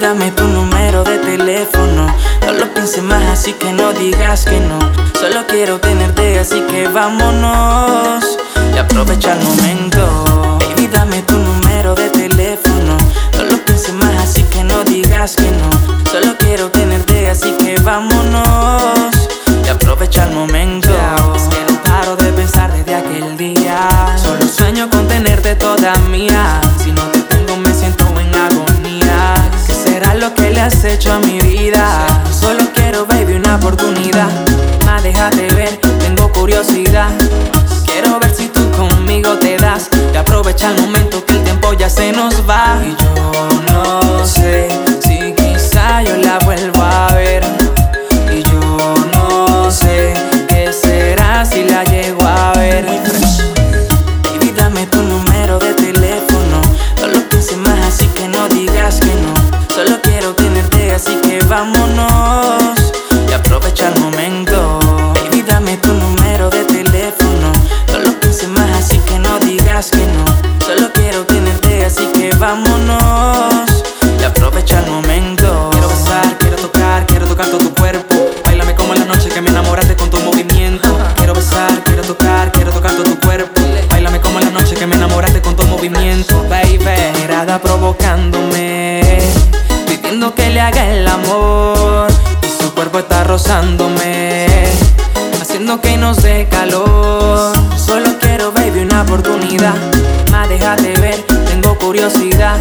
dame tu número de teléfono. No lo pienses más, así que no digas que no. Solo quiero tenerte, así que vámonos y aprovecha el momento. Baby, dame tu número de teléfono. No lo pienses más, así que no digas que no. Solo quiero tenerte, así que vámonos y aprovecha el momento. Hecho a mi vida? Vámonos y aprovecha el momento. Quiero besar, quiero tocar, quiero tocar todo tu cuerpo. Bailame como en la noche que me enamoraste con tu movimiento. Quiero besar, quiero tocar, quiero tocar todo tu cuerpo. Bailame como en la noche que me enamoraste con tu movimiento, baby. Mirada provocándome, pidiendo que le haga el amor. Y su cuerpo está rozándome, haciendo que nos dé calor. Solo quiero, baby, una oportunidad. Más déjate ver, curiosidad.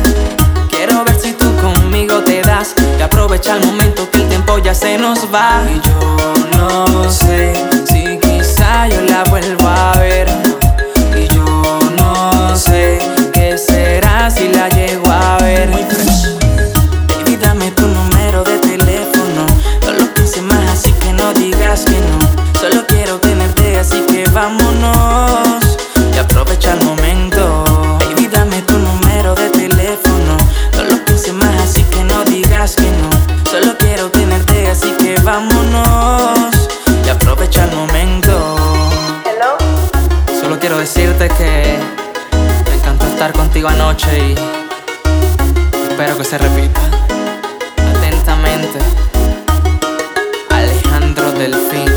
Quiero ver si tú conmigo te das y aprovecha el momento que el tiempo ya se nos va. Y yo no vámonos y aprovecha el momento. Hello. Solo quiero decirte que me encantó estar contigo anoche y espero que se repita. Atentamente, Alejandro Delfín.